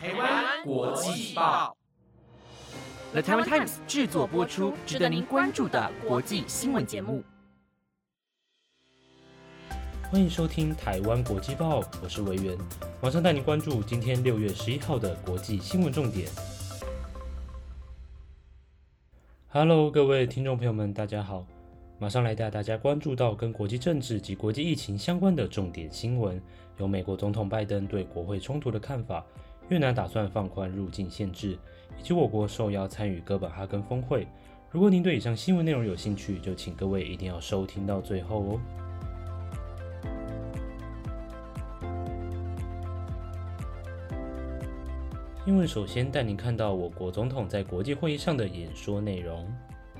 台湾国际报，The Taiwan Times 制作播出，值得您关注的国际新闻节目。欢迎收听台湾国际报，我是维源，马上带您关注今天六月十一号的国际新闻重点。Hello，各位听众朋友们，大家好。马上来带大家关注到跟国际政治及国际疫情相关的重点新闻，有美国总统拜登对国会冲突的看法，越南打算放宽入境限制，以及我国受邀参与哥本哈根峰会。如果您对以上新闻内容有兴趣，就请各位一定要收听到最后哦。新闻首先带您看到我国总统在国际会议上的演说内容。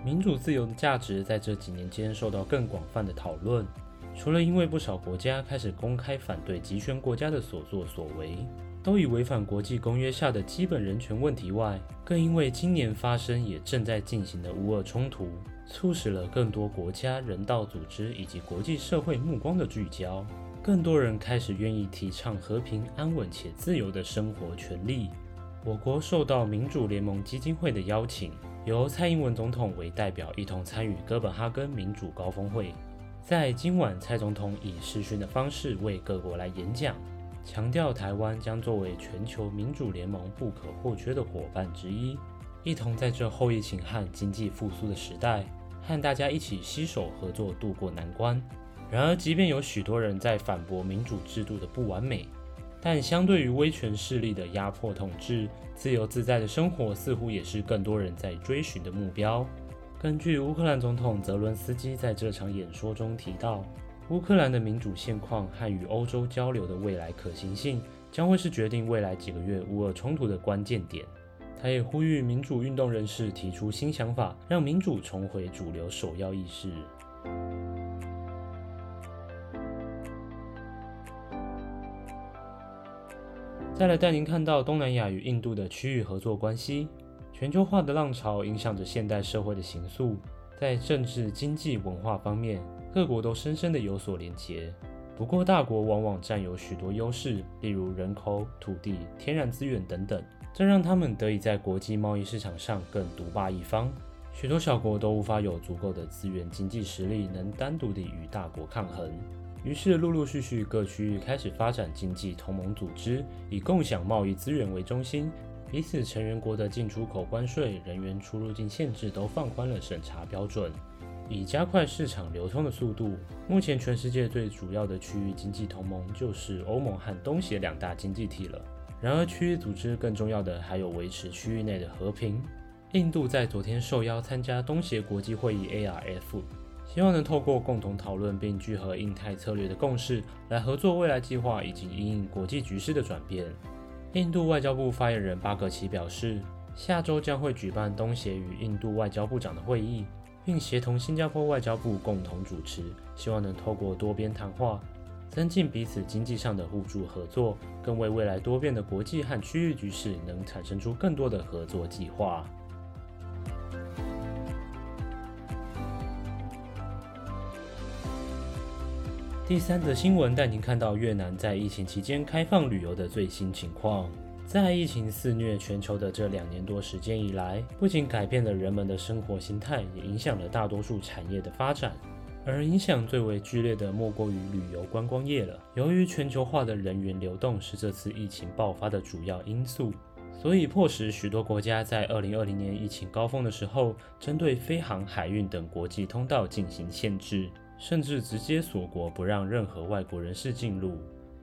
民主自由的价值在这几年间受到更广泛的讨论。除了因为不少国家开始公开反对集权国家的所作所为，都以违反国际公约下的基本人权问题外，更因为今年发生也正在进行的乌俄冲突，促使了更多国家、人道组织以及国际社会目光的聚焦。更多人开始愿意提倡和平、安稳且自由的生活权利。我国受到民主联盟基金会的邀请。由蔡英文总统为代表，一同参与哥本哈根民主高峰会。在今晚，蔡总统以视讯的方式为各国来演讲，强调台湾将作为全球民主联盟不可或缺的伙伴之一，一同在这后疫情和经济复苏的时代，和大家一起携手合作度过难关。然而，即便有许多人在反驳民主制度的不完美，但相对于威权势力的压迫统治，自由自在的生活似乎也是更多人在追寻的目标。根据乌克兰总统泽伦斯基在这场演说中提到，乌克兰的民主现况和与欧洲交流的未来可行性，将会是决定未来几个月乌俄冲突的关键点。他也呼吁民主运动人士提出新想法，让民主重回主流首要意识。再来带您看到东南亚与印度的区域合作关系。全球化的浪潮影响着现代社会的形塑，在政治、经济、文化方面，各国都深深的有所连结。不过，大国往往占有许多优势，例如人口、土地、天然资源等等，这让他们得以在国际贸易市场上更独霸一方。许多小国都无法有足够的资源、经济实力，能单独地与大国抗衡。于是，陆陆续续各区域开始发展经济同盟组织，以共享贸易资源为中心，彼此成员国的进出口关税、人员出入境限制都放宽了审查标准，以加快市场流通的速度。目前，全世界最主要的区域经济同盟就是欧盟和东协两大经济体了。然而，区域组织更重要的还有维持区域内的和平。印度在昨天受邀参加东协国际会议 （ARF）。希望能透过共同讨论并聚合印太策略的共识，来合作未来计划以及因应国际局势的转变。印度外交部发言人巴格奇表示，下周将会举办东协与印度外交部长的会议，并协同新加坡外交部共同主持，希望能透过多边谈话，增进彼此经济上的互助合作，更为未来多变的国际和区域局势能产生出更多的合作计划。第三则新闻带您看到越南在疫情期间开放旅游的最新情况。在疫情肆虐全球的这两年多时间以来，不仅改变了人们的生活形态，也影响了大多数产业的发展。而影响最为剧烈的莫过于旅游观光业了。由于全球化的人员流动是这次疫情爆发的主要因素，所以迫使许多国家在2020年疫情高峰的时候，针对飞航、海运等国际通道进行限制。甚至直接锁国，不让任何外国人士进入。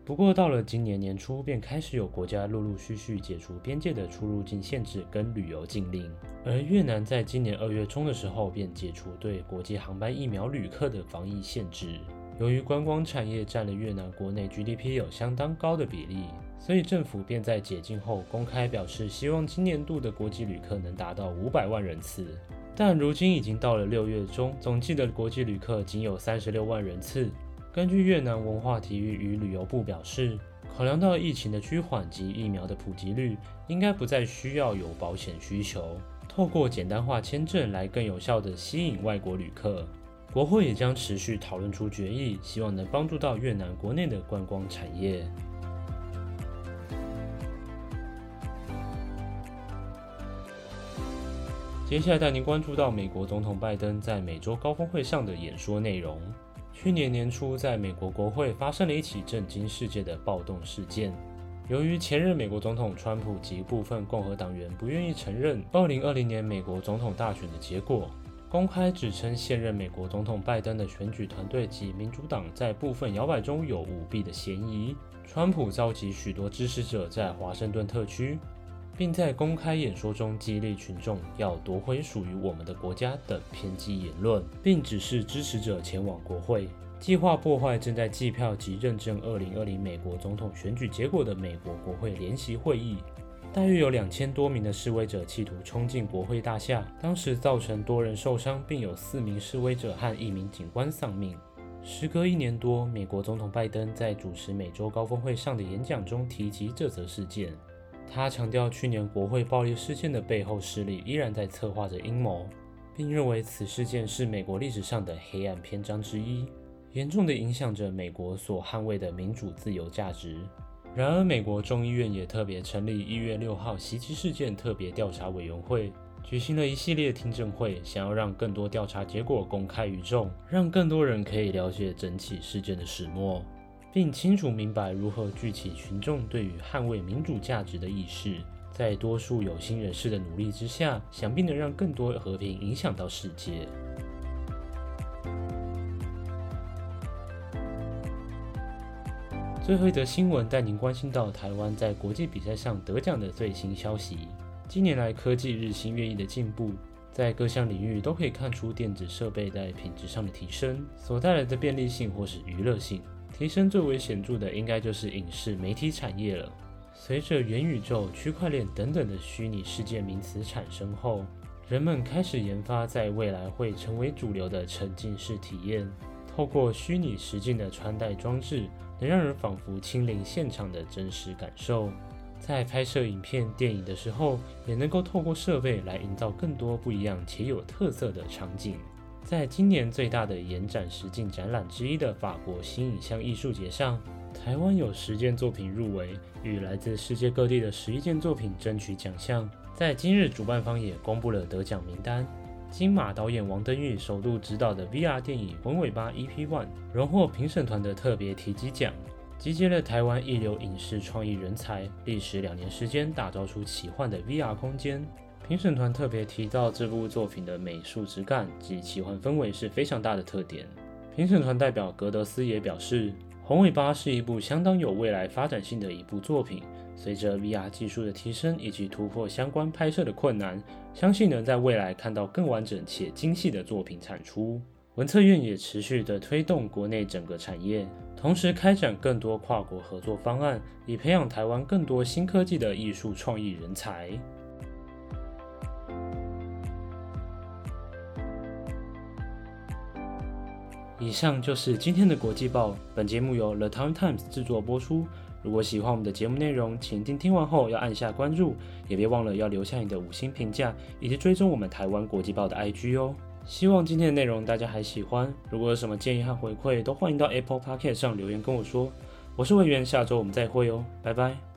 不过，到了今年年初，便开始有国家陆陆续续解除边界的出入境限制跟旅游禁令。而越南在今年二月中的时候，便解除对国际航班疫苗旅客的防疫限制。由于观光产业占了越南国内 GDP 有相当高的比例，所以政府便在解禁后公开表示，希望今年度的国际旅客能达到五百万人次。但如今已经到了六月中，总计的国际旅客仅有三十六万人次。根据越南文化体育与旅游部表示考量到疫情的趋缓及疫苗的普及率应该不再需要有保险需求。透过简单化签证来更有效地吸引外国旅客国会也将持续讨论出决议希望能帮助到越南国内的观光产业。接下来带您关注到美国总统拜登在美洲高峰会上的演说内容。去年年初，在美国国会发生了一起震惊世界的暴动事件。由于前任美国总统川普及部分共和党员不愿意承认2020年美国总统大选的结果，公开指称现任美国总统拜登的选举团队及民主党在部分摇摆中有舞弊的嫌疑。川普召集许多支持者在华盛顿特区，并在公开演说中激励群众要夺回属于我们的国家等偏激言论，并指示支持者前往国会。计划破坏正在计票及认证2020美国总统选举结果的美国国会联席会议，大约有两千多名的示威者企图冲进国会大厦，当时造成多人受伤，并有四名示威者和一名警官丧命。时隔一年多，美国总统拜登在主持美洲高峰会上的演讲中提及这则事件，他强调去年国会暴力事件的背后势力依然在策划着阴谋，并认为此事件是美国历史上的黑暗篇章之一。严重的影响着美国所捍卫的民主自由价值。然而，美国众议院也特别成立一月六号袭击事件特别调查委员会，举行了一系列听证会，想要让更多调查结果公开于众，让更多人可以了解整起事件的始末，并清楚明白如何聚起群众对于捍卫民主价值的意识。在多数有心人士的努力之下，想必能让更多和平影响到世界。最后一则新闻带您关心到台湾在国际比赛上得奖的最新消息。近年来，科技日新月异的进步，在各项领域都可以看出电子设备在品质上的提升所带来的便利性或是娱乐性。提升最为显著的，应该就是影视媒体产业了。随着元宇宙、区块链等等的虚拟世界名词产生后，人们开始研发在未来会成为主流的沉浸式体验，透过虚拟实境的穿戴装置。能让人仿佛亲临现场的真实感受，在拍摄影片、电影的时候，也能够透过设备来营造更多不一样且有特色的场景。在今年最大的延展实境展览之一的法国新影像艺术节上，台湾有十件作品入围，与来自世界各地的十一件作品争取奖项。在今日，主办方也公布了得奖名单。金马导演王登玉首度执导的 VR 电影《红尾巴 EP One》荣获评审团的特别提及奖，集结了台湾一流影视创意人才，历时两年时间打造出奇幻的 VR 空间。评审团特别提到这部作品的美术质感及奇幻氛围是非常大的特点。评审团代表格德斯也表示，《红尾巴》是一部相当有未来发展性的一部作品。随着 VR 技术的提升以及突破相关拍摄的困难，相信能在未来看到更完整且精细的作品产出。文策院也持续的推动国内整个产业，同时开展更多跨国合作方案，以培养台湾更多新科技的艺术创意人才。以上就是今天的国际报，本节目由 The Times Times 制作播出。如果喜欢我们的节目内容，请听听完后要按下关注，也别忘了要留下你的五星评价，以及追踪我们台湾国际报的 IG 哦。希望今天的内容大家还喜欢，如果有什么建议和回馈，都欢迎到 Apple Podcast 上留言跟我说。我是魏源，下周我们再会哦，拜拜。